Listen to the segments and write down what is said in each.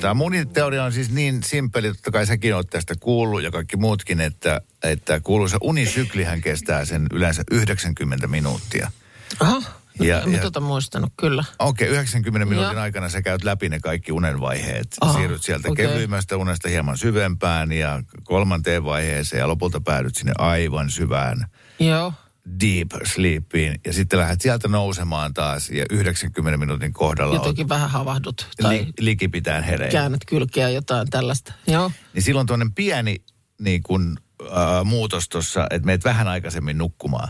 Tämä mun teoria on siis niin simppeli, totta kai säkin oot tästä kuullut ja kaikki muutkin, että, että kuuluisa unisyklihän kestää sen yleensä 90 minuuttia. Aha. Ja- en ja- tota muistanut, kyllä. Okei, 90 minuutin Joo. aikana sä käyt läpi ne kaikki unenvaiheet. Aha, Siirryt sieltä okei. kevyimmästä unesta hieman syvempään ja kolmanteen vaiheeseen ja lopulta päädyt sinne aivan syvään Joo. Deep sleepiin. Ja sitten lähdet sieltä nousemaan taas ja 90 minuutin kohdalla oot Jotenkin vähän havahdut tai li, likipitään hereillä. käännät kylkeä jotain tällaista. Joo. Niin silloin tuonne pieni niin kun, äh, muutos tuossa, että meet vähän aikaisemmin nukkumaan.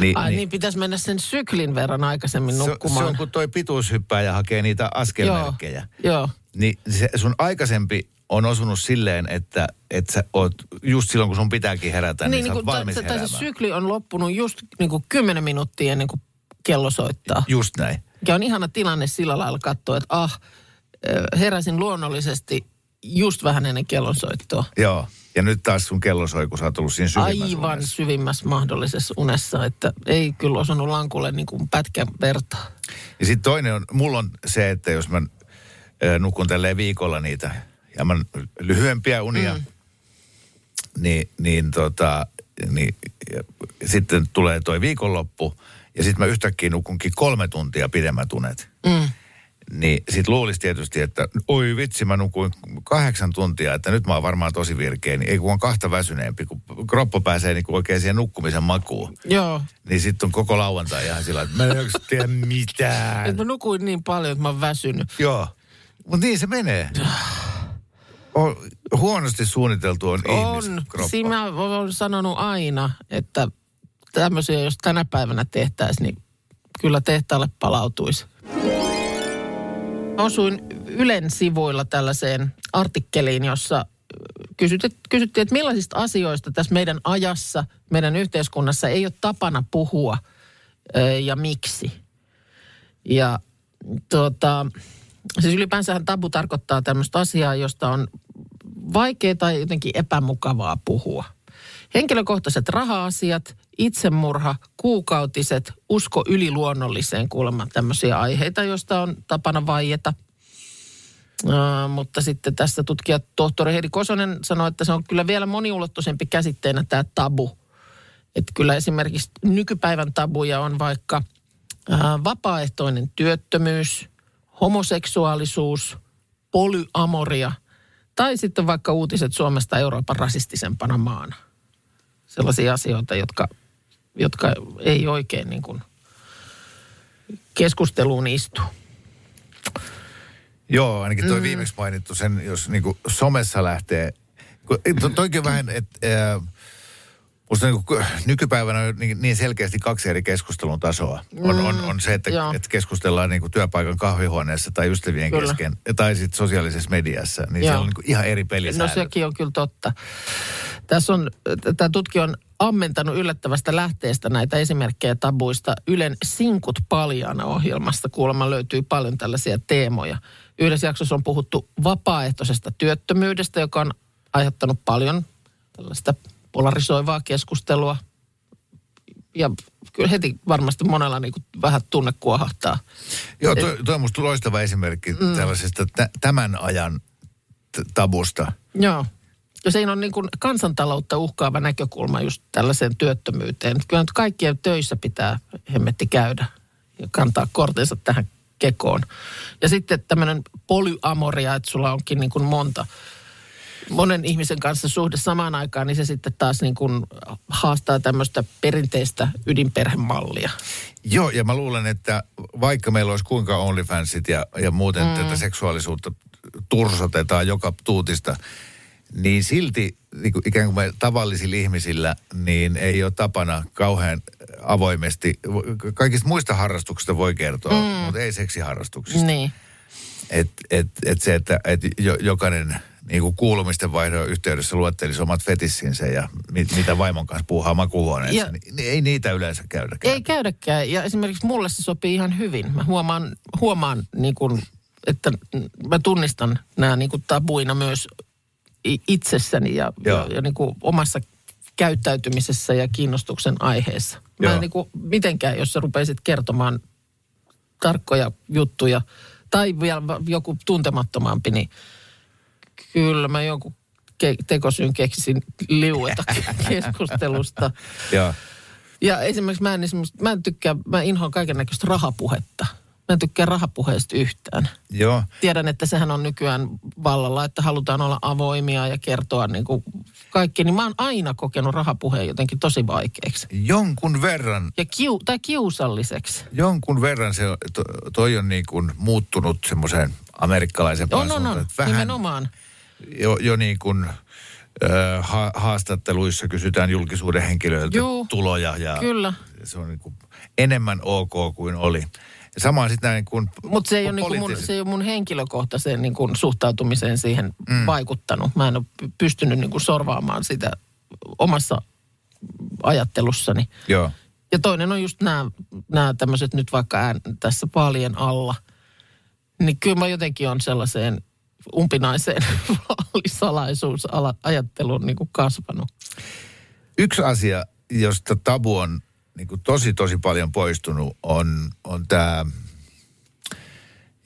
Niin, Ai niin, pitäisi mennä sen syklin verran aikaisemmin se, se nukkumaan. on kun toi pituushyppääjä hakee niitä askelmerkkejä. Joo. Niin se sun aikaisempi on osunut silleen, että, että sä oot just silloin, kun sun pitääkin herätä, niin, niin, sä oot valmis tai, tai se sykli on loppunut just niin kuin 10 minuuttia ennen kuin kello soittaa. Just näin. Ja on ihana tilanne sillä lailla katsoa, että ah, heräsin luonnollisesti just vähän ennen kellon soittoa. Joo. Ja nyt taas sun kello soi, kun sä oot ollut siinä syvimmässä Aivan unessa. syvimmässä mahdollisessa unessa, että ei kyllä osunut lankulle niin kuin pätkän vertaa. Ja sitten toinen on, mulla on se, että jos mä nukun tälleen viikolla niitä mä lyhyempiä unia, mm. niin, niin, tota, niin ja, sitten tulee toi viikonloppu ja sitten mä yhtäkkiä nukunkin kolme tuntia pidemmät unet. Mm. Niin sit luulisi tietysti, että oi vitsi, mä nukuin kahdeksan tuntia, että nyt mä oon varmaan tosi virkeä. Niin ei kun on kahta väsyneempi, kun kroppa pääsee niin oikein siihen nukkumisen makuun. Joo. Niin sitten on koko lauantai ihan sillä, että mä en tiedä mitään. Et mä nukuin niin paljon, että mä oon väsynyt. Joo. Mutta niin se menee. On, huonosti suunniteltu on, On. ihmiskroppa. Siinä mä oon sanonut aina, että tämmöisiä, jos tänä päivänä tehtäisiin, niin kyllä tehtaalle palautuisi. Osuin Ylen sivuilla tällaiseen artikkeliin, jossa kysyttiin, kysyttiin, että millaisista asioista tässä meidän ajassa, meidän yhteiskunnassa ei ole tapana puhua ö, ja miksi. Ja tuota, siis ylipäänsähän tabu tarkoittaa tämmöistä asiaa, josta on vaikea tai jotenkin epämukavaa puhua. Henkilökohtaiset raha-asiat, itsemurha, kuukautiset, usko yliluonnolliseen kuulemma tämmöisiä aiheita, joista on tapana vaieta. Uh, mutta sitten tässä tutkija tohtori Heidi Kosonen sanoi, että se on kyllä vielä moniulottoisempi käsitteenä tämä tabu. Että kyllä esimerkiksi nykypäivän tabuja on vaikka uh, vapaaehtoinen työttömyys, homoseksuaalisuus, polyamoria tai sitten vaikka uutiset Suomesta Euroopan rasistisempana maana. Sellaisia asioita, jotka, jotka ei oikein niin kuin keskusteluun istu. Joo, ainakin toi mm. viimeksi mainittu sen, jos niinku somessa lähtee. toikin vähän, että äh, musta niinku, nykypäivänä on niin, niin selkeästi kaksi eri keskustelun tasoa. On, on, on se, että, joo. että keskustellaan niinku työpaikan kahvihuoneessa tai ystävien Kyllä. kesken, tai sitten sosiaalisessa mediassa. Niin Joo. se on niinku ihan eri No pelisäännöt. sekin on kyllä totta. Tässä on, tämä tutkija on ammentanut yllättävästä lähteestä näitä esimerkkejä tabuista. Ylen Sinkut paljaana ohjelmasta kuulemma löytyy paljon tällaisia teemoja. Yhdessä jaksossa on puhuttu vapaaehtoisesta työttömyydestä, joka on aiheuttanut paljon tällaista polarisoivaa keskustelua. Ja kyllä heti varmasti monella niin kuin vähän tunne kuohahtaa. Joo, toi, toi on musta loistava esimerkki mm. tällaisesta tä, tämän ajan t- tabusta. Joo. Ja siinä on niin kuin kansantaloutta uhkaava näkökulma just tällaiseen työttömyyteen. Kyllä nyt kaikkien töissä pitää hemmetti käydä ja kantaa kortensa tähän kekoon. Ja sitten tämmöinen polyamoria, että sulla onkin niin kuin monta, monen ihmisen kanssa suhde samaan aikaan, niin se sitten taas niin kuin haastaa tämmöistä perinteistä ydinperhemallia. Joo, ja mä luulen, että vaikka meillä olisi kuinka OnlyFansit ja, ja muuten mm. tätä seksuaalisuutta tursotetaan joka tuutista, niin silti niin kuin ikään kuin me tavallisilla ihmisillä, niin ei ole tapana kauhean avoimesti. Kaikista muista harrastuksista voi kertoa, mm. mutta ei seksiharrastuksista. Niin. Et, et, et se, että et jo, jokainen niin kuin kuulumisten vaihdon yhteydessä luettelisi omat fetissinsä ja mit, mitä vaimon kanssa puuhaa makuuhuoneessa, Ja- niin, niin ei niitä yleensä käydäkään. Ei käydäkään. Ja esimerkiksi mulle se sopii ihan hyvin. Mä huomaan, huomaan niin kuin, että mä tunnistan nämä niin kuin tabuina myös itsessäni ja, Joo. ja, ja niin kuin omassa käyttäytymisessä ja kiinnostuksen aiheessa. Mä Joo. en niin kuin mitenkään, jos sä rupeisit kertomaan tarkkoja juttuja tai vielä joku tuntemattomampi, niin kyllä mä jonkun ke- tekosyyn keksin liueta keskustelusta. Joo. Ja esimerkiksi mä en, esimerkiksi, mä en tykkää, mä inhoan kaiken näköistä rahapuhetta. Mä en tykkää rahapuheesta yhtään. Joo. Tiedän, että sehän on nykyään vallalla, että halutaan olla avoimia ja kertoa niin kuin kaikki. Niin mä oon aina kokenut rahapuheen jotenkin tosi vaikeaksi. Jonkun verran, Ja kiu, tai kiusalliseksi. jonkun verran se, to, toi on niin kuin muuttunut semmoiseen On, on, suuntaan, on. että vähän Nimenomaan. Jo, jo niin kuin ha, haastatteluissa kysytään julkisuuden henkilöiltä Juu. tuloja ja Kyllä. se on niin kuin enemmän ok kuin oli. Ja sama sitten näin kuin Mutta se, ei ole niinku mun, poliittiset- se ei ole mun henkilökohtaiseen niinku suhtautumiseen siihen mm. vaikuttanut. Mä en ole py- pystynyt niinku sorvaamaan sitä omassa ajattelussani. Joo. Ja toinen on just nämä, nämä tämmöiset nyt vaikka ään, tässä vaalien alla. Niin kyllä mä jotenkin on sellaiseen umpinaiseen vaalisalaisuusajatteluun niin kuin kasvanut. Yksi asia, josta tabu on niin kuin tosi tosi paljon poistunut, on, on tämä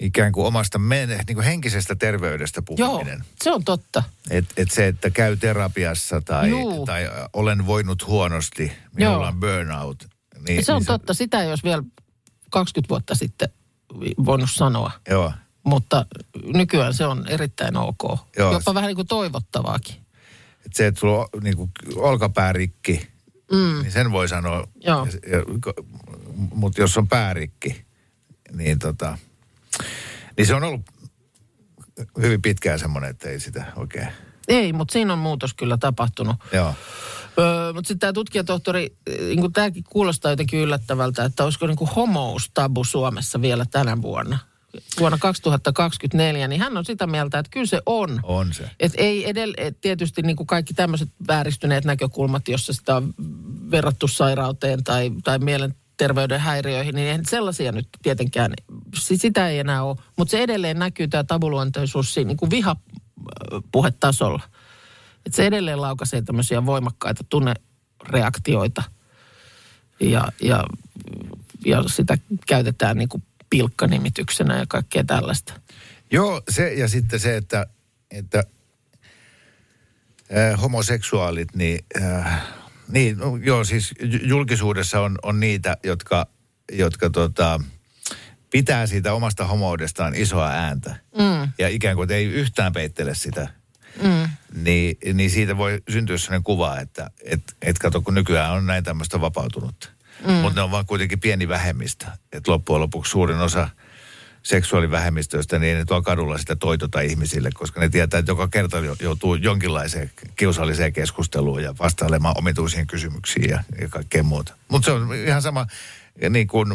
ikään kuin omasta men, niin kuin henkisestä terveydestä Joo, puhuminen. se on totta. Et, et se, että käy terapiassa tai, Juu. tai olen voinut huonosti, minulla on burnout. Niin, Se on niin totta. Sitä ei olisi vielä 20 vuotta sitten voinut sanoa. Joo, Mutta nykyään se on erittäin ok. Joo. Jopa vähän niin kuin toivottavaakin. et se, että sulla on niin kuin olkapää rikki, mm. niin sen voi sanoa. Joo. Mutta jos on päärikki, niin, tota, niin se on ollut hyvin pitkään semmoinen, että ei sitä oikein. Ei, mutta siinä on muutos kyllä tapahtunut. Joo. Öö, mutta sitten tämä tutkijatohtori, niin tämäkin kuulostaa jotenkin yllättävältä, että olisiko niin homous tabu Suomessa vielä tänä vuonna. Vuonna 2024, niin hän on sitä mieltä, että kyllä se on. On se. Et ei edell, et tietysti niin kuin kaikki tämmöiset vääristyneet näkökulmat, jossa sitä on verrattu sairauteen tai, tai mielenterveyden häiriöihin, niin sellaisia nyt tietenkään, si- sitä ei enää ole. Mutta se edelleen näkyy tämä tabuluonteisuus siinä niin kuin vihapuhetasolla. Et se edelleen laukaisee tämmöisiä voimakkaita tunnereaktioita ja, ja, ja sitä käytetään niin kuin pilkkanimityksenä ja kaikkea tällaista. Joo, se ja sitten se, että, että äh, homoseksuaalit, niin, äh, niin no, joo, siis ju- julkisuudessa on, on niitä, jotka, jotka tota, pitää siitä omasta homoudestaan isoa ääntä. Mm. Ja ikään kuin ei yhtään peittele sitä. Mm. Niin, niin siitä voi syntyä sellainen kuva, että et, et kato, kun nykyään on näin tämmöistä vapautunutta. Mm. Mutta ne on vaan kuitenkin pieni vähemmistö. Että loppujen lopuksi suurin osa seksuaalivähemmistöistä, niin ei ne tuolla kadulla sitä toitota ihmisille, koska ne tietää, että joka kerta jo- joutuu jonkinlaiseen kiusalliseen keskusteluun ja vastailemaan omituisiin kysymyksiin ja, ja kaikkea muuta. Mutta se on ihan sama, niin kuin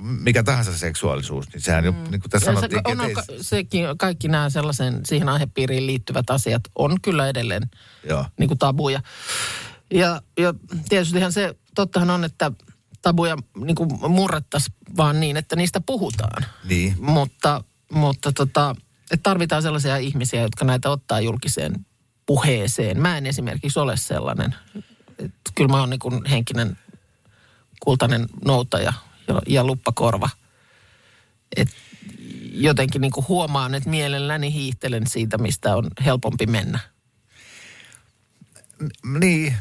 mikä tahansa seksuaalisuus, niin sehän mm. jo, niin kuin tässä Ja se, sanottiin, on, on, ka- sekin, kaikki nämä sellaisen, siihen aihepiiriin liittyvät asiat on kyllä edelleen joo, niin kuin tabuja. Ja, ja tietystihan se, tottahan on, että tabuja niin kuin murrettaisiin vaan niin, että niistä puhutaan. niin. Mutta, mutta tota, että tarvitaan sellaisia ihmisiä, jotka näitä ottaa julkiseen puheeseen. Mä en esimerkiksi ole sellainen. Et kyllä mä oon niin kuin henkinen kultainen noutaja ja, ja luppakorva. Et jotenkin niin kuin huomaan, että mielelläni hiihtelen siitä, mistä on helpompi mennä. Niin,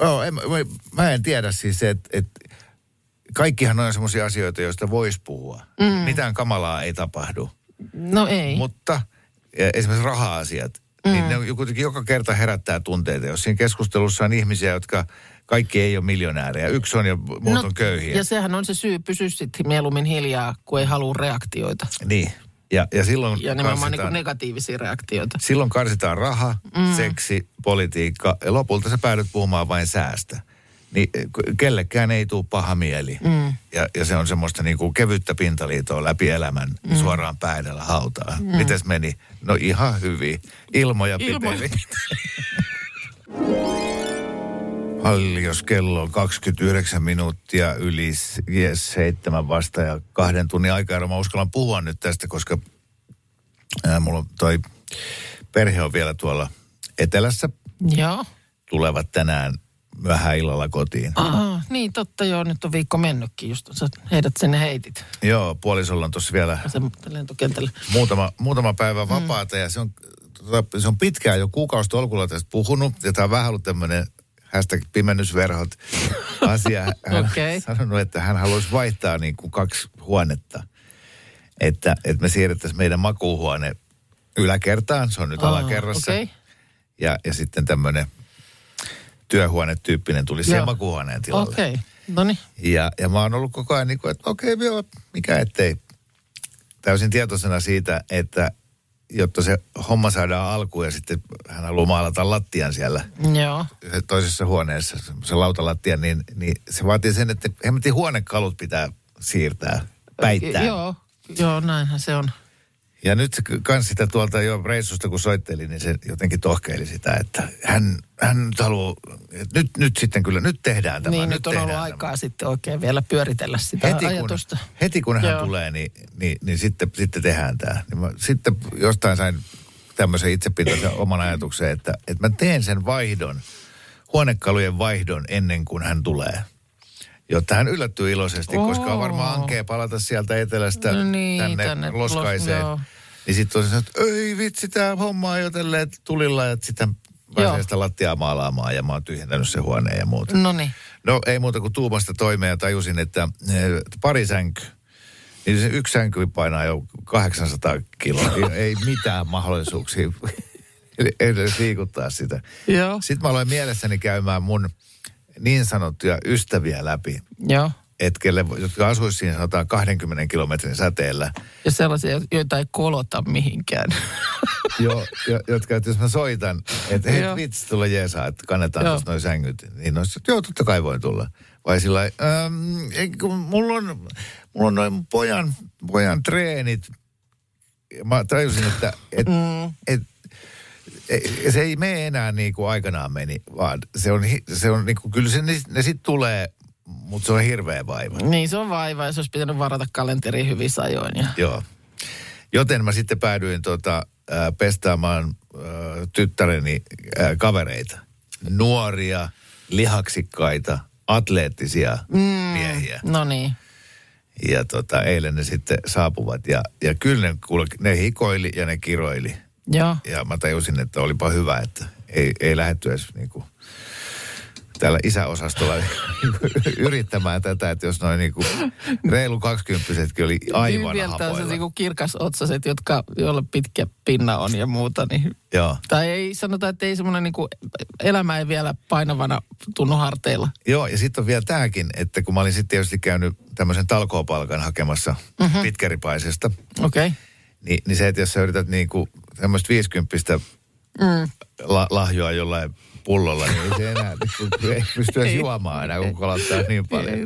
joo, en, mä, en tiedä siis että et, kaikkihan on semmoisia asioita, joista voisi puhua. Mm. Mitään kamalaa ei tapahdu. No ei. Mutta esimerkiksi raha-asiat, mm. niin ne kuitenkin joka kerta herättää tunteita. Jos siinä keskustelussa on ihmisiä, jotka kaikki ei ole miljonäärejä. Yksi on ja muut on köyhiä. No, Ja sehän on se syy, pysy sitten mieluummin hiljaa, kun ei halua reaktioita. Niin. Ja, ja silloin, Ja nimenomaan niin karsitaan, negatiivisia reaktioita. silloin karsitaan raha, mm. seksi, politiikka ja lopulta sä päädyt puhumaan vain säästä. Niin k- kellekään ei tule paha mieli. Mm. Ja, ja se on semmoista niin kuin kevyttä pintaliitoa läpi elämän mm. suoraan päädellä hautaa. Mm. Mites meni? No ihan hyvin. Ilmoja piteli. Hallios kello on 29 minuuttia yli yes, seitsemän vasta ja kahden tunnin aikaa. Mä uskallan puhua nyt tästä, koska ää, mulla on toi perhe on vielä tuolla etelässä. Joo. Tulevat tänään myöhään illalla kotiin. Aha, niin totta joo, nyt on viikko mennytkin, just sä heidät sinne heitit Joo, puolisolla on tuossa vielä se lentokentälle. muutama, muutama päivä vapaata ja se on, tota, se on pitkään jo kuukausitolkulla tästä puhunut. Ja tämä on vähän ollut tämmöinen hashtag pimennysverhot asia. Hän on sanonut, että hän haluaisi vaihtaa niin kuin kaksi huonetta. Että, että me siirrettäisiin meidän makuuhuone yläkertaan, se on nyt Aa, alakerrassa. okei. Ja, ja sitten tämmöinen työhuonetyyppinen tuli Joo. makuuhuoneen tilalle. Okei, okay. no niin. Ja, ja mä oon ollut koko ajan niin kuin, että okei, okay, joo, mikä ettei. Täysin tietoisena siitä, että jotta se homma saadaan alkuun ja sitten hän haluaa maalata lattian siellä Joo. toisessa huoneessa, se lautalattia, niin, niin se vaatii sen, että hemmetin huonekalut pitää siirtää, päittää. Joo, joo, näinhän se on. Ja nyt kans sitä tuolta jo reissusta, kun soitteli, niin se jotenkin tohkeili sitä, että hän, hän nyt haluaa, että nyt, nyt sitten kyllä, nyt tehdään tämä. niin, nyt on ollut aikaa sitten oikein vielä pyöritellä sitä heti kun, ajatusta. heti kun hän Joo. tulee, niin, niin, niin sitten, sitten tehdään tämä. Niin mä, sitten jostain sain tämmöisen itsepintaisen oman ajatuksen, että, että mä teen sen vaihdon, huonekalujen vaihdon ennen kuin hän tulee. Jotta hän yllättyy iloisesti, Oo. koska on varmaan ankea palata sieltä etelästä No niin, tänne, tänne los- loskaiseen. joo. niin sitten on se, että ei vitsi, tämä homma on jo tälleen tulilla, että sitten pääsee sitä lattiaa maalaamaan ja mä oon tyhjentänyt sen huoneen ja muuta. No niin. No ei muuta kuin tuumasta toimeen ja tajusin, että eh, pari sänky, niin se yksi sänky painaa jo 800 kiloa. Ei, ei mitään mahdollisuuksia edes liikuttaa sitä. Joo. Sitten mä aloin mielessäni käymään mun niin sanottuja ystäviä läpi, Joo. et kelle, jotka asuisivat siinä sanotaan 20 kilometrin säteellä. Ja sellaisia, joita ei kolota mihinkään. jo, jo, jotka, että jos mä soitan, että hei Joo. vitsi, tulla jeesaa, että kannetaan Joo. tuosta noin sängyt. Niin no, sit, joo, totta kai voin tulla. Vai sillä lailla, ähm, mulla on, mulla on noin pojan, pojan treenit. Mä tajusin, että et, mm. et, se ei mene enää niin kuin aikanaan meni, vaan se on, se on niin kuin, kyllä se, ne, ne sitten tulee, mutta se on hirveä vaiva. niin se on vaiva ja se olisi pitänyt varata kalenteriin hyvissä ajoin. Ja... Joo. Joten mä sitten päädyin tota, äh, pestaamaan äh, tyttäreni äh, kavereita. Nuoria, lihaksikkaita, atleettisia mm. miehiä. No niin. Ja tota, eilen ne sitten saapuvat. Ja, ja kyllä ne, kuule, ne hikoili ja ne kiroili. Joo. Ja mä tajusin, että olipa hyvä, että ei, ei lähdetty edes niinku, täällä isäosastolla yrittämään tätä, että jos noin niinku reilu kaksikymppisetkin oli aivan Vielä hapoilla. tällaiset niinku kirkasotsaset, jotka, joilla pitkä pinna on ja muuta. Niin, Joo. tai ei sanota, että ei semmoinen niinku, elämä ei vielä painavana tunnu harteilla. Joo, ja sitten on vielä tämäkin, että kun mä olin sitten tietysti käynyt tämmöisen talkoopalkan hakemassa mm-hmm. pitkäripaisesta, Okei. Okay. niin, niin se, että jos sä yrität niinku tämmöistä 50 mm. la, lahjoa jollain pullolla, niin ei se enää niinku, ei pysty edes juomaan enää, kun kolottaa niin paljon.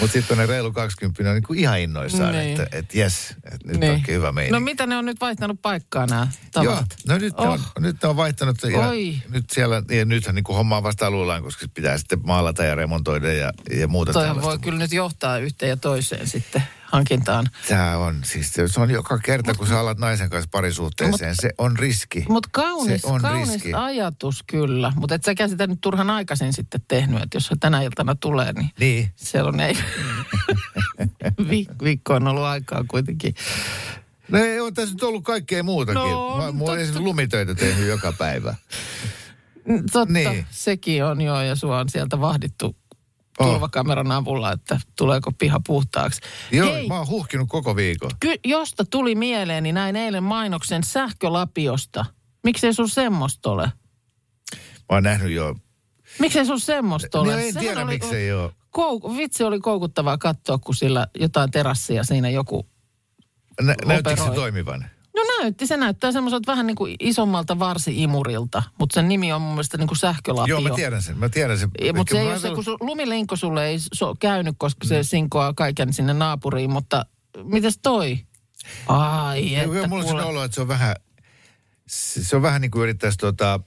Mutta sitten ne reilu 20 on niinku ihan innoissaan, Niin. että et jes, että nyt Niin. onkin hyvä meininki. No mitä ne on nyt vaihtanut paikkaa nämä Joo, tavarat? no nyt, oh. ne on, nyt ne on vaihtanut ja Oi. nyt siellä, ja nythän niin homma on vasta aluillaan, koska pitää sitten maalata ja remontoida ja, ja muuta Toihan voi kyllä nyt johtaa yhteen ja toiseen sitten hankintaan. Tämä on siis, se- on joka kerta, kun sä alat naisen kanssa parisuhteeseen, se on riski. Mutta kaunis, Se on kaunis riski. ajatus kyllä. Mutta et säkään sitä nyt turhan aikaisin sitten tehnyt, että jos se tänä iltana tulee, niin Niin, siellä on ei. Vi- viikko on ollut aikaa kuitenkin. no ei ole tässä nyt ollut kaikkea muutakin. No, Mä, mä olen esimerkiksi lumitöitä tehnyt joka päivä. Totta, Niin. sekin on jo ja sua on sieltä vahdittu. Turvakameran avulla, että tuleeko piha puhtaaksi. Joo, Hei, mä oon huhkinut koko viikon. ky- josta tuli mieleen, niin näin eilen mainoksen sähkölapiosta. Miksei sun semmoista ole? Mä oon nähnyt jo. Miksei sun semmoista ole? Niin en Sehän tiedä, oli- miksei ole. Kou- vitsi oli koukuttavaa katsoa, kun sillä jotain terassia siinä joku... Nä, näyttikö se toimivan? No näytti. Se näyttää semmoiselta vähän niin kuin isommalta varsi-imurilta, mutta sen nimi on mun mielestä niin kuin sähkölapio. Joo, mä tiedän sen. Mä tiedän sen. Ja, mutta se ei ole se, kun su, lumilinko sulle ei so, käynyt, koska se sinkoaa kaiken sinne naapuriin, mutta mites toi? Ai, Joo, että mulla on kuule. sellainen olo, että se on vähän, se on vähän niin kuin yrittäisi tuota,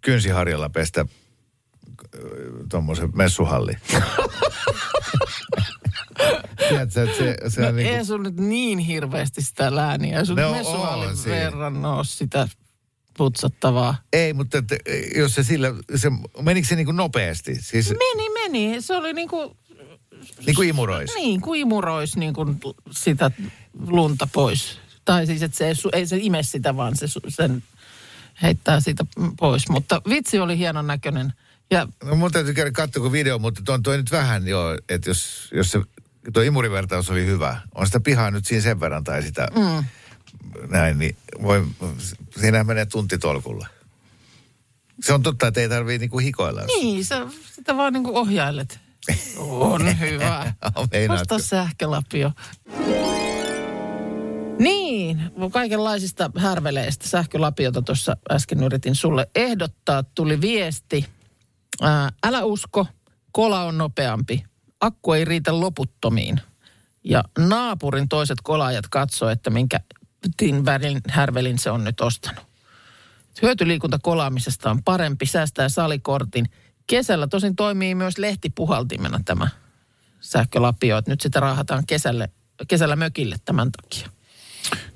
kynsiharjalla pestä tuommoisen messuhalli. Tiedätkö, että se, se No on niin ei kuin, sun nyt niin hirveästi sitä lääniä. Ei sun No no, on messuhallin verran ole sitä putsattavaa. ei, mutta että, jos se sillä, se, menikö se niin kuin nopeasti? Siis Meni, meni. Se oli niin kuin, niin kuin imuroisi? niin kuin imurois niin kuin sitä lunta pois. Tai siis, että se ei, ei se ime sitä, vaan se sen heittää siitä pois. Mutta vitsi oli hienon näköinen. Ja No mun täytyy käydä katsoa video, mutta on toi nyt vähän jo, että jos, jos se tuo imurivertaus oli hyvä, on sitä pihaa nyt siinä sen verran tai sitä mm. näin, niin voi, siinä menee tunti tolkulla. Se on totta, että ei tarvii niinku hikoilla. niin, sä sitä vaan niin kuin ohjailet. On hyvä. Osta sähkölapio. Niin, kaikenlaisista härveleistä sähkölapiota tuossa äsken yritin sulle ehdottaa. Tuli viesti. Ää, älä usko, kola on nopeampi. Akku ei riitä loputtomiin. Ja naapurin toiset kolaajat katsoo, että minkä tin värin härvelin se on nyt ostanut. Hyötyliikunta kolaamisesta on parempi, säästää salikortin. Kesällä tosin toimii myös lehtipuhaltimena tämä sähkölapio, että nyt sitä raahataan kesälle, kesällä mökille tämän takia.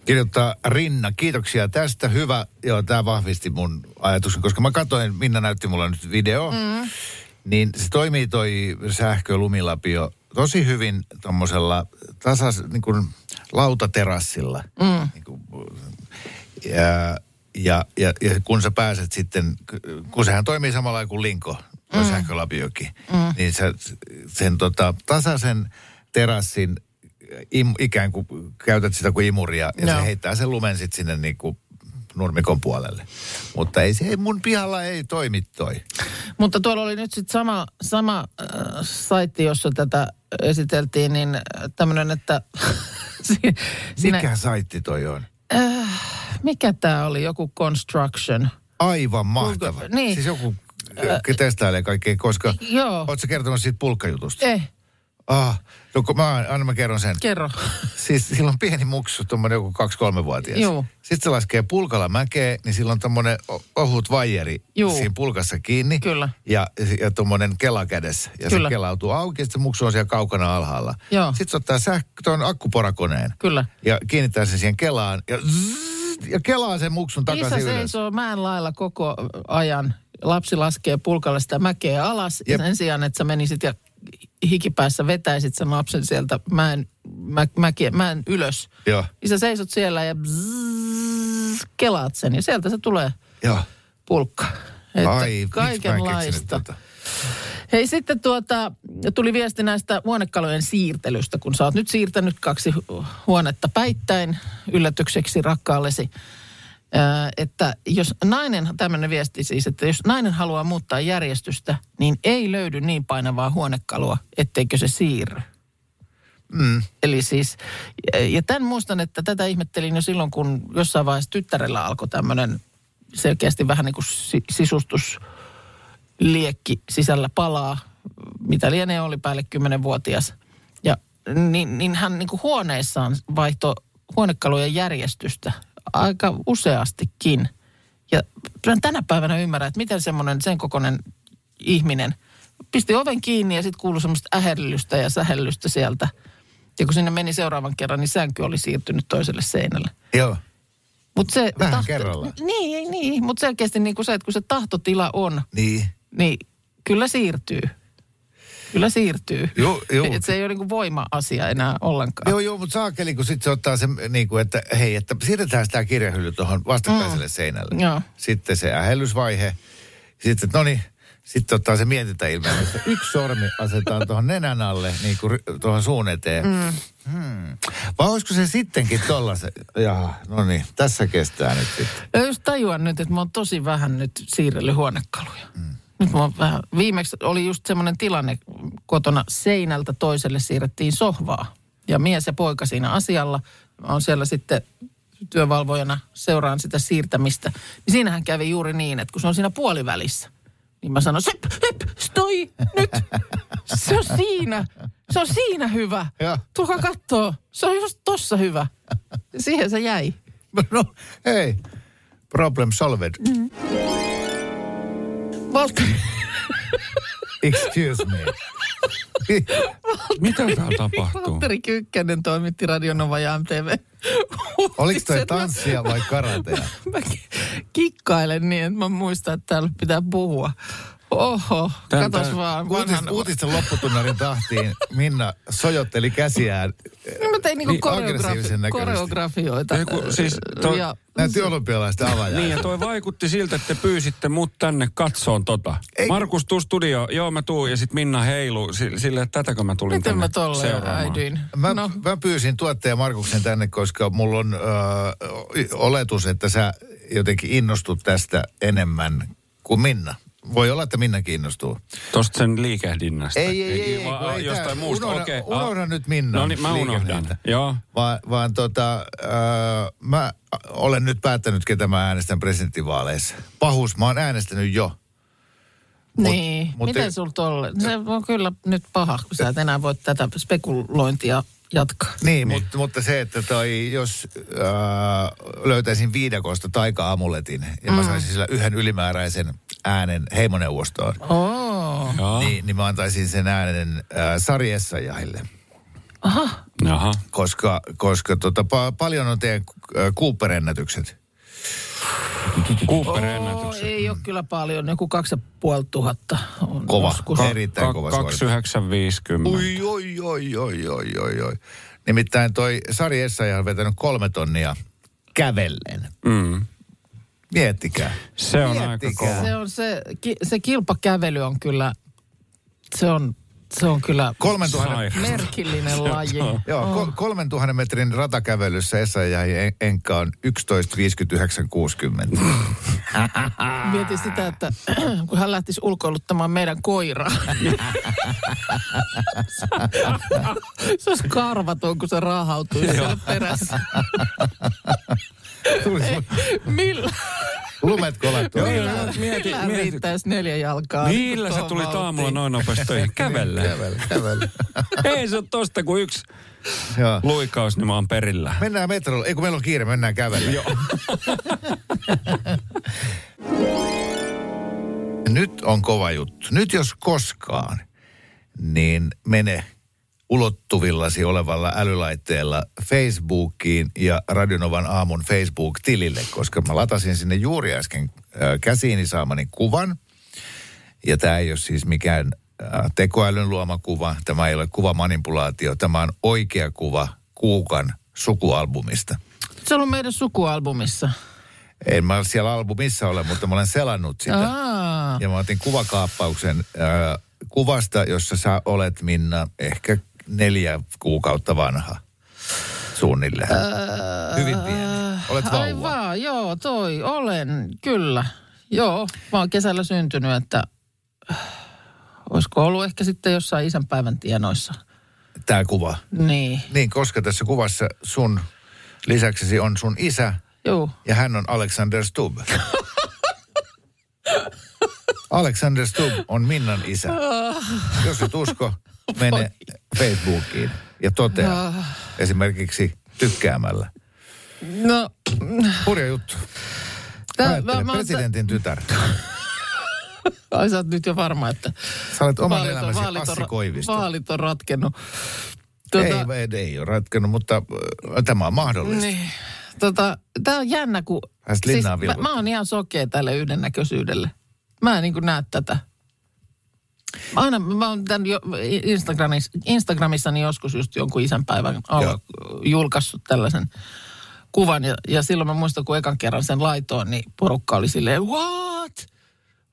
Kirjoittaa Rinna, kiitoksia tästä. Hyvä, joo, tämä vahvisti mun ajatuksen, koska mä katsoin, Minna näytti mulle nyt video, mm. niin se toimii toi sähkölumilapio tosi hyvin tuommoisella tasas, niin kuin lautaterassilla. Mm. Niin kuin, ja, ja, ja, ja, kun sä pääset sitten, kun sehän toimii samalla kuin linko, tuo mm. sähkölapiokin, mm. niin sä sen tota, tasaisen terassin im, ikään kuin käytät sitä kuin imuria ja Joo. se heittää sen lumen sitten sinne niin kuin nurmikon puolelle. Mutta ei se, ei, mun pihalla ei toimi toi. Mutta tuolla oli nyt sitten sama, sama äh, saitti, jossa tätä esiteltiin, niin tämmöinen, että si- siinä, Mikä saitti toi on? mikä tämä oli, joku construction. Aivan mahtava. Kuinka- niin. Siis joku äh, testailee kaikkea, koska... Joo. Oletko kertonut siitä pulkkajutusta? Eh, Ah, no kun mä, anna mä kerron sen. kerro. Siis sillä on pieni muksu, tuommoinen joku 2-3-vuotias. Juu. Sitten se laskee pulkalla mäkeä, niin sillä on tommonen o- ohut vaijeri Juu. siinä pulkassa kiinni. Kyllä. Ja, ja tommonen kela kädessä. Ja Kyllä. se kelautuu auki, ja se muksu on siellä kaukana alhaalla. Joo. Sitten se ottaa sähkö, tuon akkuporakoneen. Kyllä. Ja kiinnittää sen siihen kelaan. Ja, zzz, ja kelaa sen muksun takaisin Isä ylös. seisoo mäen lailla koko ajan. Lapsi laskee pulkalle sitä mäkeä alas. Ja Jep. sen sijaan, että sä menisit ja hikipäässä vetäisit sen lapsen sieltä mäen, mä, mäkiä, mäen ylös. Joo, Niin sä seisot siellä ja bzzz, kelaat sen ja sieltä se tulee joo. pulkka. Että Ai, mä en kaikenlaista. tota? Hei sitten tuota, tuli viesti näistä huonekalujen siirtelystä, kun sä oot nyt siirtänyt kaksi hu- huonetta päittäin yllätykseksi rakkaallesi. Että jos nainen, tämmöinen viesti siis, että jos nainen haluaa muuttaa järjestystä, niin ei löydy niin painavaa huonekalua, etteikö se siirry. Mm. Eli siis, ja- tämän muistan, että tätä ihmettelin jo silloin, kun jossain vaiheessa tyttärellä alkoi tämmöinen selkeästi vähän niin kuin si- sisustusliekki sisällä palaa, mitä lienee oli päälle 10-vuotias. Ja niin, niin hän niin kuin huoneessaan vaihtoi huonekalujen järjestystä aika useastikin. Ja tänä päivänä ymmärrän, että miten semmoinen sen kokoinen ihminen pisti oven kiinni ja sitten kuului semmoista äherrystä ja sähellystä sieltä. Ja kun sinne meni seuraavan kerran, niin sänky oli siirtynyt toiselle seinälle. Joo. Mut se Vähän kerrallaan. Niin, niin mutta selkeästi niin kuin se, että kun se tahtotila on, Niin. niin kyllä siirtyy. Kyllä siirtyy. Joo, joo. Et se ei ole niin kuin voima-asia enää ollenkaan. Joo, joo, mutta saakeli, kun sitten se ottaa sen, niin kuin, että hei, että siirretään sitä kirjahylly tuohon vastakkaiselle mm. seinälle. Joo. Sitten se ähellysvaihe. Sitten, no niin, sitten ottaa se mietintä ilmeen, että yksi sormi asetetaan tuohon nenän alle, niin kuin tuohon suun eteen. Mm. Hmm. Vai olisiko se sittenkin tollasen? Jaa, no niin, tässä kestää nyt sitten. Ja just tajuan nyt, että mä oon tosi vähän nyt siirrellyt huonekaluja. Mm. Nyt mä vähän, viimeksi oli just semmoinen tilanne kotona seinältä toiselle siirrettiin sohvaa. Ja mies ja poika siinä asialla. Oon siellä sitten työvalvojana seuraan sitä siirtämistä. Niin siinähän kävi juuri niin, että kun se on siinä puolivälissä, niin mä sanon, sep, hep, stoi, nyt. Se on siinä. Se on siinä hyvä. Tulkaa kattoo. Se on just tossa hyvä. Ja siihen se jäi. No, hei. Problem solved. Mm. Valtteri, Excuse me. Mitä täällä tapahtuu? Valtteri Kykkänen toimitti Radionova ja MTV. Oliko toi tanssia vai karatea? Mä ki- kikkailen niin, että mä muistan, että täällä pitää puhua. Oho, Tän- katos tän- vaan. Uutis, Vanhan... uutisten lopputunnarin tahtiin Minna sojotteli käsiään. Niin mä tein niinku Niin, koreografi- koreografioita. Ei, kun siis toi- ja Näytti olympialaisten avajaa. Niin ja toi vaikutti siltä, että te pyysitte mut tänne katsoon tota. Ei- Markus tuu studio, joo mä tuun ja sit Minna heilu si- sille, että tätäkö mä tulin miten tänne mä tolleen seuraamaan. äidyin? Mä, No, mä pyysin tuottaja Markuksen tänne, koska mulla on ö, oletus, että sä jotenkin innostut tästä enemmän kuin Minna. Voi olla, että Minna kiinnostuu. Tosta sen liikehdinnästä. Ei, ei, ei, vaan kun ei jostain tää- muusta, unohda- okei. unohda nyt Minnan No niin, mä unohdan. Joo. Vaan, vaan tota, ö, mä olen nyt päättänyt, ketä mä äänestän presidentinvaaleissa. Pahus, mä oon äänestänyt jo. niin, mut miten ei- sul tolle? Se on kyllä nyt paha, kun sä et enää voi tätä spekulointia jatkaa. Niin, niin. Mutta, mutta se, että toi, jos äh, löytäisin viidakosta taika-amuletin ja mä saisin sillä yhden ylimääräisen äänen heimoneuvostoon, Oo. Joo. niin, niin mä antaisin sen äänen äh, Sari Essayahille. Aha. Jaha. Koska, koska tota, pa- paljon on teidän äh, Cooper-ennätykset. Cooper Oo, ennätykset. ei ole kyllä paljon, joku kaksi ja puoli tuhatta. On Kova, joskus. erittäin kova suoritus. 2950. Oi, oi, oi, oi, oi, oi, oi. Nimittäin toi Sari Essayah on vetänyt kolme tonnia kävellen. Mm. Miettikää. Se on aika Miettikää. kova. Se on se, ki- se kilpakävely on kyllä, se on, se on kyllä 3000 Sairasta. merkillinen laji. Joo, Oh. kol- 3000 metrin ratakävelyssä Essa jäi en- Enka on 11.59.60. Mietin sitä, että kun hän lähtisi ulkoiluttamaan meidän koiraa. se olisi karvaton, kun se raahautuisi siellä perässä. Ei, millä, Lumet kolattu. Joo, millä, millä mieti- riittäisi neljä jalkaa? Millä tulit vauhtiin? aamulla noin nopeasti töihin? Kävellä. Ei se ole tosta kuin yksi Joo. luikaus, niin mä oon perillä. Mennään metrolla. Ei kun meillä on kiire, mennään kävellä. Joo. Nyt on kova juttu. Nyt jos koskaan, niin mene ulottuvillasi olevalla älylaitteella Facebookiin ja Radionovan aamun Facebook-tilille, koska mä latasin sinne juuri äsken äh, käsiini saamani kuvan. Ja tämä ei ole siis mikään tekoälyn luoma kuva, tämä ei ole kuvamanipulaatio, tämä on oikea kuva Kuukan sukualbumista. Se on ollut meidän sukualbumissa. En mä siellä albumissa ole, mutta mä olen selannut sitä. Aa, Ja mä otin kuvakaappauksen äh, kuvasta, jossa sä olet, Minna, ehkä neljä kuukautta vanha suunnilleen. Hyvin pieni. Olet vauva. Aivan, joo, toi, olen, kyllä. Joo, mä oon kesällä syntynyt, että äh, olisiko ollut ehkä sitten jossain isänpäivän tienoissa. Tämä kuva. Niin, Niin, koska tässä kuvassa sun lisäksesi on sun isä joo. ja hän on Alexander Stubb. Alexander Stubb on Minnan isä. Jos et usko, mene Facebookiin ja totea esimerkiksi tykkäämällä. No, Hurja juttu. tää, mä, mä, presidentin tytär. Ai sä oot nyt jo varma, että Sä olet oman vaalit on, elämäsi vaalit, on, Passi Koivisto. vaalit on ratkennut. Ei, ei, ei ole ratkennut, mutta äh, tämä on mahdollista. Niin. Tota, tää on jännä, kun... Linnaan mä, mä oon ihan sokea tälle yhdennäköisyydelle. Mä en niin näe tätä. Aina mä oon tämän jo Instagramissa, Instagramissani joskus just jonkun isänpäivän alla julkaissut tällaisen kuvan. Ja, ja silloin mä muistan, kun ekan kerran sen laitoin, niin porukka oli silleen, what?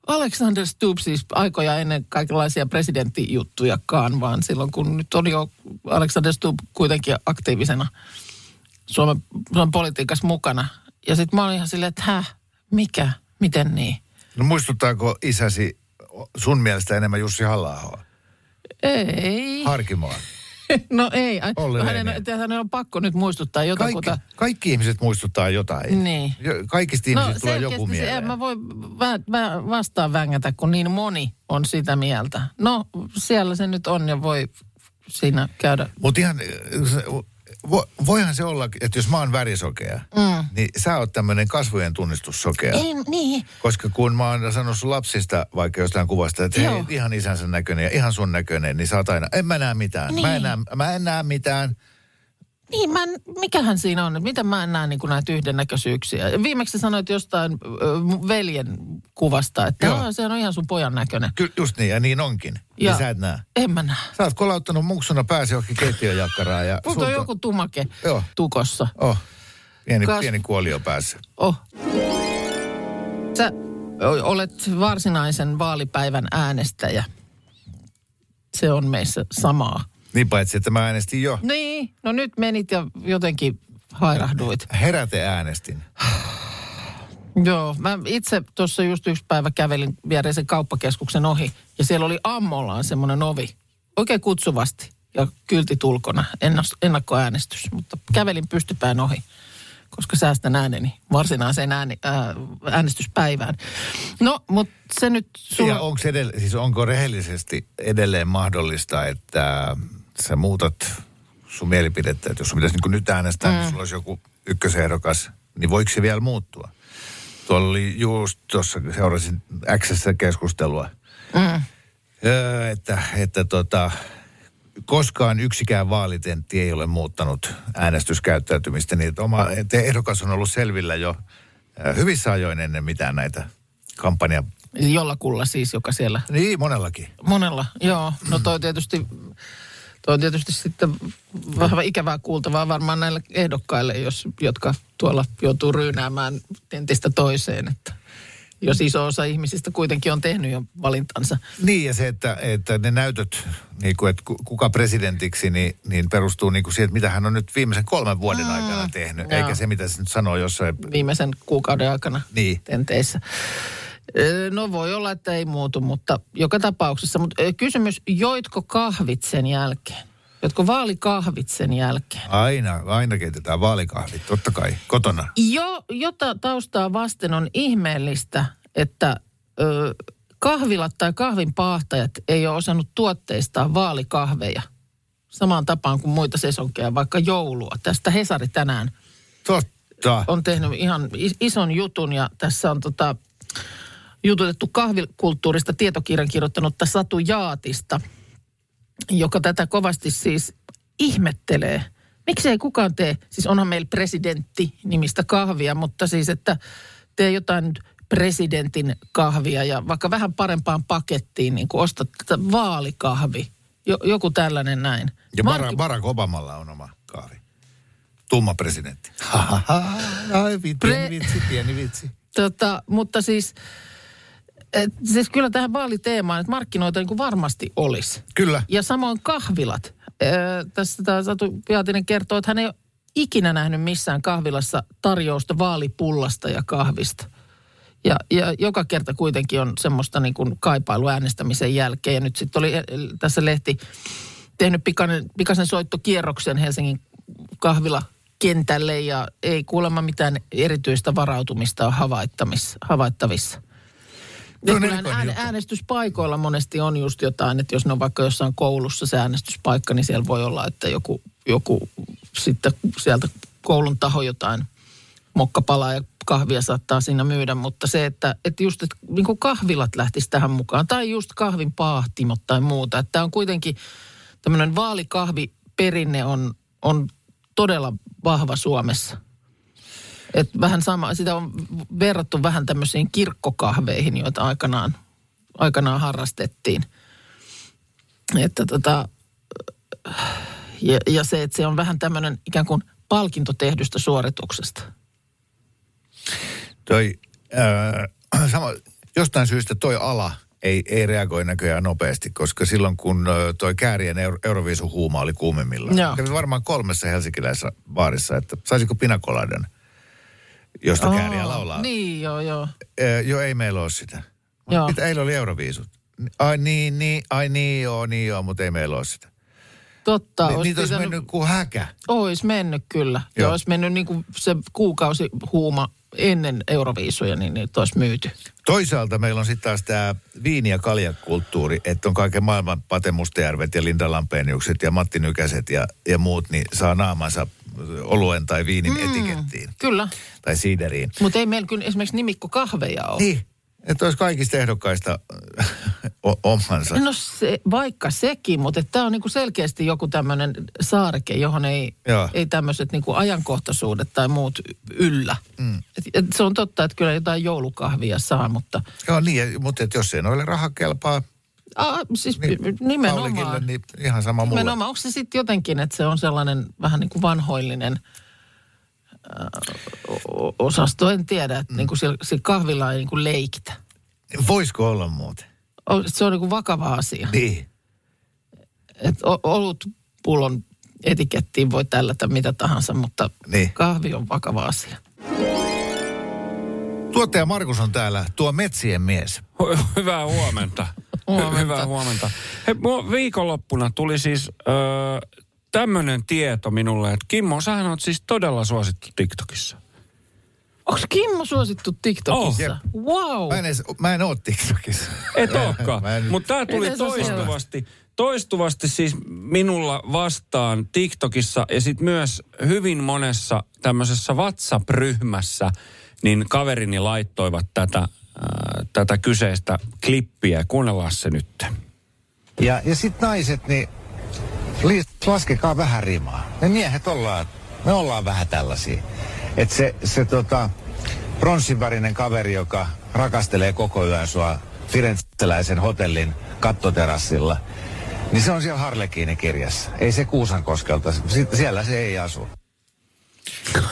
Alexander Stubb siis aikoja ennen kaikenlaisia presidenttijuttujakaan, vaan silloin kun nyt on jo Alexander Stubb kuitenkin aktiivisena Suomen, Suomen politiikassa mukana. Ja sitten mä olin ihan silleen, että häh, mikä, miten niin? No muistuttaako isäsi sun mielestä enemmän Jussi halla Ei, Harkimoa? No ei. Olli no hänen, hänen on pakko nyt muistuttaa Kaikki, jotakuta. kaikki ihmiset muistuttaa jotain. Niin. Kaikista ihmisistä tulee joku selkeästi se, mieleen. en mä voi vä, vä, vastaan vängätä, kun niin moni on sitä mieltä. No, siellä se nyt on ja voi siinä käydä. Mutta ihan, vo, voihan se olla, että jos mä oon värisokea, mm. niin sä oot tämmöinen kasvojen tunnistussokea. Ei, niin. Koska kun mä oon sanonut sun lapsista vaikka jostain kuvasta, että hei, Joo. ihan isänsä näköinen ja ihan sun näköinen, niin sä oot aina, en mä näe mitään. Mä, en Niin. näe, mä en näe mitään. Niin, mä en, mikähän siinä on, että miten mä en näe niin näitä yhdennäköisyyksiä. Ja viimeksi sanoit jostain ö, mun veljen kuvasta, että Joo. Sehän on ihan sun pojan näköinen. Kyllä just niin, ja niin onkin. Ja, Ja- ja sä et näe. En mä näe. Sä oot kolauttanut muksuna pääsi johonkin keittiöjakkaraan ja Mutta on joku tumake Joo. tukossa. Oh, pieni, Kas- pieni kuolio päässä. Oh. Sä olet varsinaisen vaalipäivän äänestäjä. Se on meissä samaa. Niin paitsi, että mä äänestin jo. Niin, no nyt menit ja jotenkin hairahduit. Heräte äänestin. Joo, mä itse tuossa just yksi päivä kävelin viereisen kauppakeskuksen ohi ja siellä oli ammollaan semmoinen ovi. Oikein kutsuvasti ja kyltit ulkona, ennas- ennakkoäänestys, mutta kävelin pystypään ohi, koska säästän ääneni varsinaiseen ääni, ää, äänestyspäivään. No, mutta se nyt sulla... Ja onko, edell- siis onko rehellisesti edelleen mahdollista, että sä muutat sun mielipidettä, että jos sun pitäisi niin nyt äänestää, mm. niin sulla olisi joku ykkösehdokas, niin voiko se vielä muuttua? Tuolla oli just tuossa, seurasin x keskustelua, Mm. öö, että, että tota, koskaan yksikään vaalitentti ei ole muuttanut äänestyskäyttäytymistä, niin että oma että ehdokas on ollut selvillä jo ö, hyvissä ajoin ennen mitään näitä kampanja... Jollakulla siis, joka siellä Niin, monellakin. Monella, joo. No toi tietysti, toi on tietysti sitten vähän ikävää kuultavaa varmaan näille ehdokkaille, jos, jotka tuolla joutuu ryynäämään tentistä toiseen. Että jos iso osa ihmisistä kuitenkin on tehnyt jo valintansa. Niin, ja se, että, että ne näytöt, niin kuin, että ku- kuka presidentiksi, niin, niin perustuu niin kuin siihen, että mitä hän on nyt viimeisen kolmen vuoden aikana tehnyt, joo. eikä se, mitä se nyt sanoo jossain... viimeisen kuukauden aikana Niin. tenteissä. No voi olla, että ei muutu, mutta joka tapauksessa. Mutta kysymys, joitko kahvit sen jälkeen? Joitko vaalikahvit sen jälkeen? Aina, aina keitetään vaalikahvit, totta kai, kotona. Jo, jota taustaa vasten on ihmeellistä, että ö, kahvilat tai kahvin paahtajat ei ole osannut tuotteistaa vaalikahveja samaan tapaan kuin muita sesonkeja, vaikka joulua. Tästä Hesari tänään Totta. on tehnyt ihan is- ison jutun ja tässä on tota, jututettu kahvikulttuurista tietokirjan kirjoittanutta Satu Jaatista, joka tätä kovasti siis ihmettelee. Miksi ei kukaan tee, siis onhan meillä presidentti nimistä kahvia, mutta siis että tee jotain nyt presidentin kahvia ja vaikka vähän parempaan pakettiin, niin kuin ostat tätä vaalikahvi. Jo, joku tällainen näin. Ja Markki- Barack, Barack Obamalla on oma kahvi. Tumma presidentti. Ai, vi- pieni Pre- vitsi, pieni vitsi. Tota, mutta siis, et, siis kyllä tähän vaaliteemaan, että markkinoita niin kuin varmasti olisi. Kyllä. Ja samoin kahvilat. Öö, tässä tämä Satu Piatinen kertoo, että hän ei ole ikinä nähnyt missään kahvilassa tarjousta vaalipullasta ja kahvista. Ja, ja joka kerta kuitenkin on semmoista niin kuin kaipailu äänestämisen jälkeen. Ja nyt sitten oli eh, tässä lehti tehnyt pikainen, pikaisen soittokierroksen Helsingin kahvila kentälle ja ei kuulemma mitään erityistä varautumista ole havaittavissa. No, kyllähän ään, äänestyspaikoilla monesti on just jotain, että jos ne on vaikka jossain koulussa se äänestyspaikka, niin siellä voi olla, että joku, joku sitten sieltä koulun taho jotain mokkapalaa ja kahvia saattaa siinä myydä, mutta se, että, että just että niin kuin kahvilat lähtisi tähän mukaan, tai just kahvin paahtimot tai muuta, että tämä on kuitenkin tämmöinen vaalikahviperinne on, on todella vahva Suomessa. Et vähän sama, sitä on verrattu vähän tämmöisiin kirkkokahveihin, joita aikanaan, aikanaan harrastettiin. Että tota, ja, ja se, että se on vähän tämmöinen ikään kuin palkinto tehdystä suorituksesta. Toi, äh, sama, jostain syystä toi ala ei, ei reagoi näköjään nopeasti, koska silloin kun äh, toi Käärien Euro, Euroviisun huuma oli kuumimmillaan, Joo. kävi varmaan kolmessa helsinkiläisessä baarissa, että saisiko pinakoladen, josta Oo, Kääriä laulaa. Niin, joo, joo. Äh, joo, ei meillä ole sitä. Joo. Mitä eilen oli Euroviisut? Ai niin, niin, ai niin joo, niin joo, mutta ei meillä ole sitä. Totta. Ni, olisi niitä olisi pitänyt- mennyt kuin häkä. Ois mennyt kyllä. Ja Joo. olisi mennyt niin kuin se kuukausi huuma ennen Euroviisuja, niin niitä olisi myyty. Toisaalta meillä on sitten taas tämä viini- ja kaljakulttuuri, että on kaiken maailman Pate Mustajärvet ja Linda Lampeniukset ja Matti Nykäset ja, ja muut, niin saa naamansa oluen tai viinin mm. etikettiin Kyllä. tai siideriin. Mutta ei meillä kyllä esimerkiksi nimikko kahveja ole. Niin, että olisi kaikista ehdokkaista o- omansa. No se, vaikka sekin, mutta tämä on niinku selkeästi joku tämmöinen saareke, johon ei, Joo. ei tämmöiset niinku ajankohtaisuudet tai muut yllä. Mm. Et, et se on totta, että kyllä jotain joulukahvia saa, mutta Joo niin, mutta et jos ei noille raha kelpaa a, siis niin nimenomaan. Paulikille, niin ihan sama mulle. Nimenomaan, onko se sitten jotenkin, että se on sellainen vähän niin kuin vanhoillinen äh, osasto, en tiedä, että mm. niin kuin sillä, sillä kahvilla ei niin kuin leikitä. Voisiko olla muuten? O- Se on niin kuin vakava asia. Niin. O- olut pullon etikettiin voi tällätä mitä tahansa, mutta Niin. kahvi on vakava asia. Tuottaja Markus on täällä, tuo metsien mies. Hyvää huomenta. Huomenta. Hyvää huomenta. Hei, mua viikonloppuna tuli siis öö, tämmöinen tieto minulle, että Kimmo, sähän on siis todella suosittu TikTokissa. Onko Kimmo suosittu TikTokissa? Oh. wow! Mä en, edes, mä en oo TikTokissa. Et olekaan. en- Mutta tämä tuli Miten toistuvasti, toistuvasti siis minulla vastaan TikTokissa ja sitten myös hyvin monessa tämmöisessä WhatsApp-ryhmässä, niin kaverini laittoivat tätä, äh, tätä kyseistä klippiä. Kuunnellaan se nyt. Ja, ja sitten naiset, niin laskekaa vähän rimaa. Me miehet ollaan, me ollaan vähän tällaisia. Että se, se tota, pronssinvärinen kaveri, joka rakastelee koko yön sua Firenzeläisen hotellin kattoterassilla, niin se on siellä Harlekiinin kirjassa. Ei se Kuusankoskelta, si- siellä se ei asu.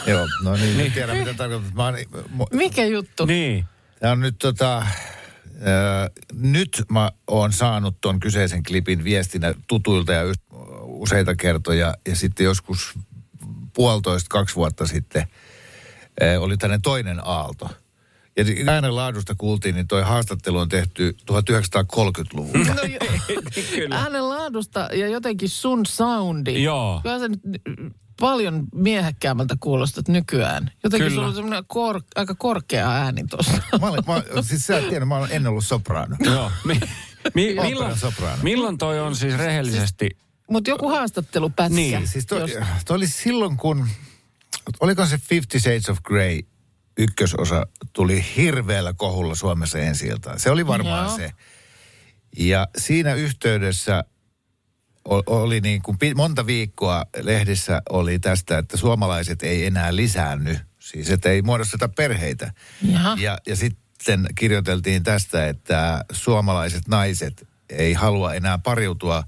Joo, no niin, niin. tiedän mitä tarkoitat. Mä oon, mu- Mikä juttu? Niin. On nyt tota, äh, nyt mä oon saanut ton kyseisen klipin viestinä tutuilta ja useita kertoja. Ja sitten joskus puolitoista, kaksi vuotta sitten äh, oli tämmöinen toinen aalto. Ja äänen laadusta kuultiin, niin toi haastattelu on tehty 1930-luvulla. No, jo, Kyllä. äänen laadusta ja jotenkin sun soundi. Joo. Kyllä se nyt paljon miehekkäämmältä kuulostat nykyään. Jotenkin Kyllä. sulla on semmoinen kor, aika korkea ääni tuossa. Mä, olin, mä, siis sä et tiedä, mä olen ennen ollut soprano. Joo. Mi- mi- milloin, soprano. milloin toi on siis rehellisesti... Mutta joku haastattelupätkä. Niin, Siis toi, josta- toi oli silloin, kun, oliko se Fifty Shades of Grey ykkösosa tuli hirveällä kohulla Suomessa ensi iltaan. Se oli varmaan Joo. se. Ja siinä yhteydessä oli niin kuin monta viikkoa lehdissä oli tästä, että suomalaiset ei enää lisäänny. Siis että ei muodosteta perheitä. Jaha. Ja, ja sitten kirjoiteltiin tästä, että suomalaiset naiset ei halua enää pariutua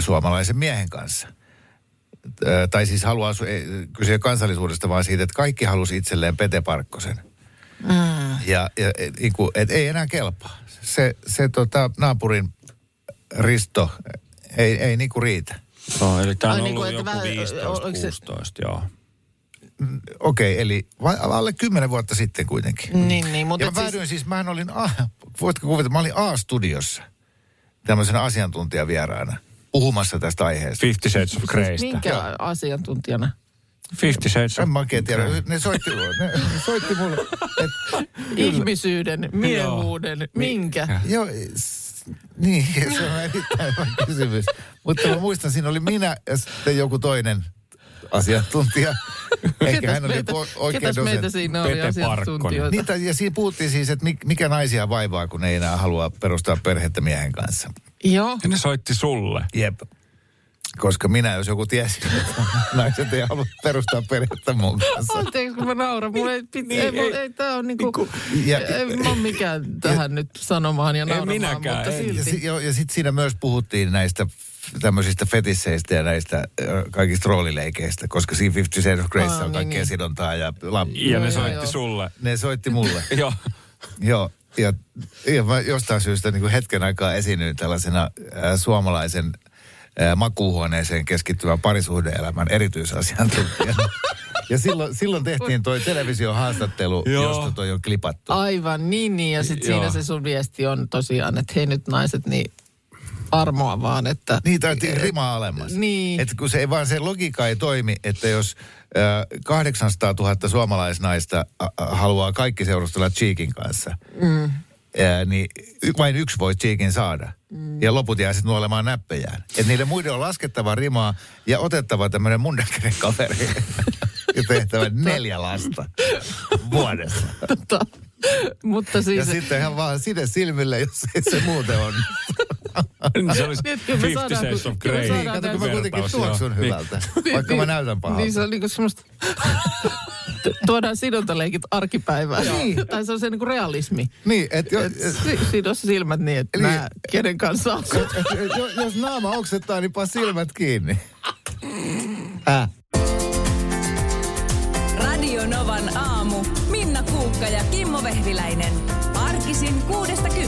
suomalaisen miehen kanssa. Tai siis haluaa, kyse ole kansallisuudesta, vaan siitä, että kaikki halusi itselleen Pete Parkkosen. Mm. Ja, ja et, niin et ei enää kelpaa. Se, se tota, naapurin Risto ei, ei niin kuin riitä. No, eli tämä on Ai ollut niin kuin, joku vähän- oliko se- 15-16, joo. Okei, okay, eli vai, alle kymmenen vuotta sitten kuitenkin. Niin, niin, mutta ja et mä päädyin siis, mähän olin, A, voitko kuvitella, mä olin A-studiossa tämmöisenä asiantuntijavieraana puhumassa tästä aiheesta. Fifty Shades of Greystä. minkä asiantuntijana? Fifty Shades of En mä oikein tiedä. Ne soitti, ne, ne soitti mulle, että Ihmisyyden, miehuuden, minkä? joo, niin, se on erittäin hyvä kysymys. Mutta mä muistan, siinä oli minä ja sitten joku toinen asiantuntija. Ehkä Ketäs hän oli meitä, oikea ketäs meitä siinä oli Pete asiantuntijoita? Niitä, ja siinä puhuttiin siis, että mik- mikä naisia vaivaa, kun ei enää halua perustaa perhettä miehen kanssa. Joo. Ja ne soitti sulle. Jep. Koska minä, jos joku tiesi, että naiset ei halua perustaa perhettä mun kanssa. Anteeksi, kun mä nauran. Mulla ei, pit, Niin, ei, ei- ei, ei tää on niinku, ja- ei mä oon mikään tähän nyt sanomaan ja nauramaan, minäkään, mutta. Ja, silti. si- joo, ja sitten siinä myös puhuttiin näistä tämmöisistä fetisseistä ja näistä kaikista roolileikeistä, koska siinä Fifty Shades of Greyssä Aa, on niin, kaikkea niin. sidontaa ja lap- Ja ne soitti joo. sulle. ne soitti mulle. Joo. Joo, ja, ja mä jostain syystä niin kuin hetken aikaa esiinnyin tällaisena äh, suomalaisen makuuhuoneeseen keskittyvän parisuhdeelämän erityisasiantuntijana. Ja silloin, silloin tehtiin toi televisiohaastattelu, Joo. josta toi on klipattu. Aivan, niin, niin. Ja sitten siinä se sun viesti on tosiaan, että hei nyt naiset, niin armoa vaan, että... Niin, tai rimaa alemmas. Niin. Että kun se ei vaan se logiikka ei toimi, että jos äh, 800 000 suomalaisnaista äh, haluaa kaikki seurustella Cheekin kanssa, mm. Äh, niin y- vain yksi voi Cheekin saada. Mm. Ja loput jää sitten nuolemaan näppejään. Että niille muiden on laskettava rimaa ja otettava tämmöinen mundakkinen kaveri. ja tehtävä neljä lasta vuodessa. Tota, mutta Ja siis... sitten ihan vaan side silmille, jos ei se muuten on. Niin se olisi Nyt kyllä me 50 saadaan- Shades of Grey. Kato, kun mä kuitenkin tuoksun joo. hyvältä, vaikka mä näytän pahalta. Niin se on niinku semmoista... Tuodaan sidontaleikit arkipäivään. tai se on se niinku realismi. Niin, että jo, Et si- sido silmät niin, että mä kenen kanssa on. jos, jos naama oksettaa, niin pan silmät kiinni. Äh. Radio Novan aamu. Minna Kuukka ja Kimmo Vehviläinen. Arkisin kuudesta kymppiin.